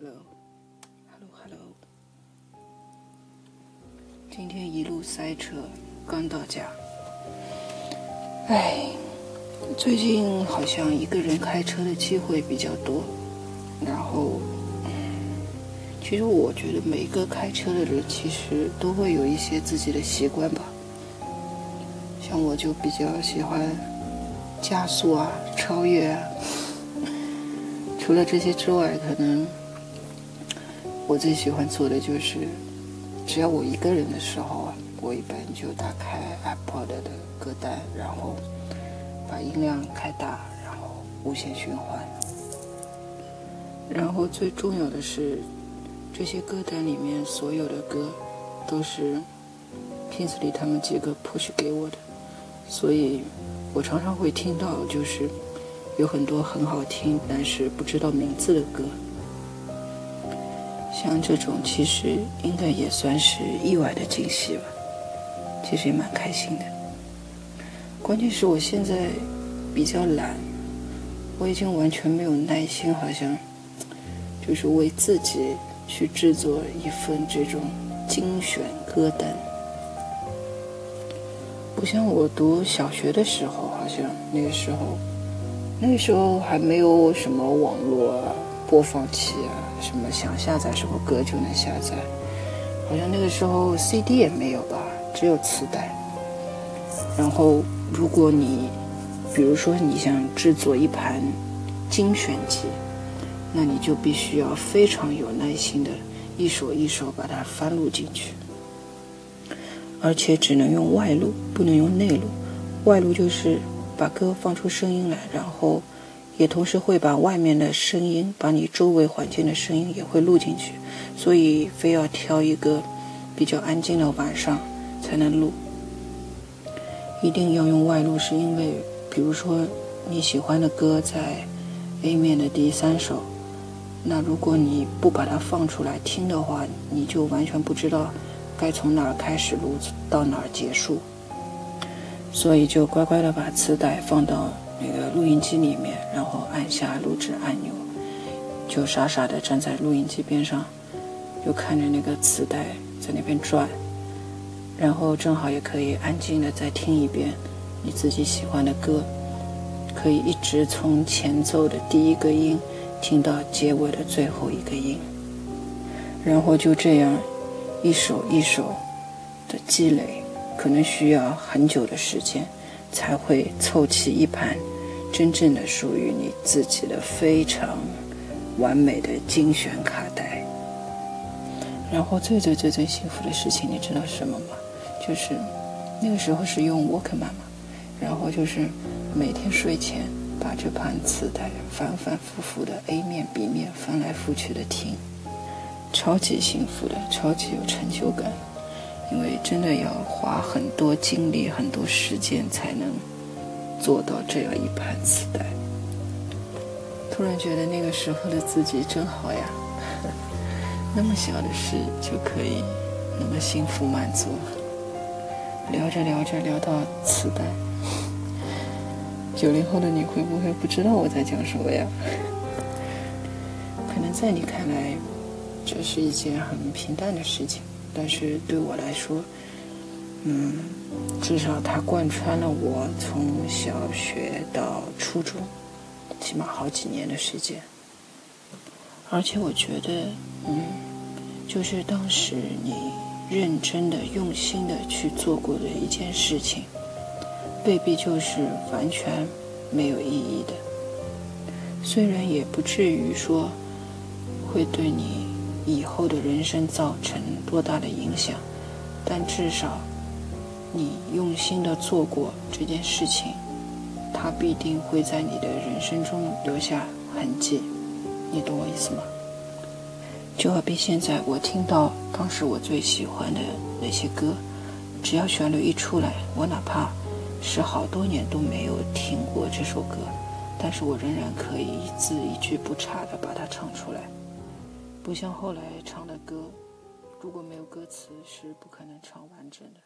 Hello，Hello，Hello。今天一路塞车，刚到家。哎，最近好像一个人开车的机会比较多。然后，其实我觉得每一个开车的人其实都会有一些自己的习惯吧。像我就比较喜欢加速啊，超越啊。除了这些之外，可能我最喜欢做的就是，只要我一个人的时候，我一般就打开 Apple 的歌单，然后把音量开大，然后无限循环。然后最重要的是，这些歌单里面所有的歌都是 Kingsley 他们几个 push 给我的，所以我常常会听到就是。有很多很好听，但是不知道名字的歌，像这种其实应该也算是意外的惊喜吧，其实也蛮开心的。关键是我现在比较懒，我已经完全没有耐心，好像就是为自己去制作一份这种精选歌单，不像我读小学的时候，好像那个时候。那个时候还没有什么网络啊、播放器啊，什么想下载什么歌就能下载。好像那个时候 CD 也没有吧，只有磁带。然后，如果你，比如说你想制作一盘精选集，那你就必须要非常有耐心的一首一首把它翻录进去，而且只能用外录，不能用内录。外录就是。把歌放出声音来，然后也同时会把外面的声音，把你周围环境的声音也会录进去，所以非要挑一个比较安静的晚上才能录。一定要用外录，是因为比如说你喜欢的歌在 A 面的第三首，那如果你不把它放出来听的话，你就完全不知道该从哪儿开始录到哪儿结束。所以就乖乖的把磁带放到那个录音机里面，然后按下录制按钮，就傻傻的站在录音机边上，就看着那个磁带在那边转，然后正好也可以安静的再听一遍你自己喜欢的歌，可以一直从前奏的第一个音听到结尾的最后一个音，然后就这样一首一首的积累。可能需要很久的时间，才会凑齐一盘真正的属于你自己的非常完美的精选卡带。然后最最最最幸福的事情，你知道是什么吗？就是那个时候是用 Walkman 嘛，然后就是每天睡前把这盘磁带反反复复的 A 面 B 面翻来覆去的听，超级幸福的，超级有成就感。因为真的要花很多精力、很多时间才能做到这样一盘磁带。突然觉得那个时候的自己真好呀，那么小的事就可以那么幸福满足。聊着聊着聊到磁带，九零后的你会不会不知道我在讲什么呀？可能在你看来，这是一件很平淡的事情。但是对我来说，嗯，至少它贯穿了我从小学到初中，起码好几年的时间。而且我觉得，嗯，就是当时你认真的、用心的去做过的一件事情，未必就是完全没有意义的。虽然也不至于说会对你。以后的人生造成多大的影响？但至少，你用心的做过这件事情，它必定会在你的人生中留下痕迹。你懂我意思吗？就好比现在我听到当时我最喜欢的那些歌，只要旋律一出来，我哪怕是好多年都没有听过这首歌，但是我仍然可以一字一句不差的把它唱出来。不像后来唱的歌，如果没有歌词是不可能唱完整的。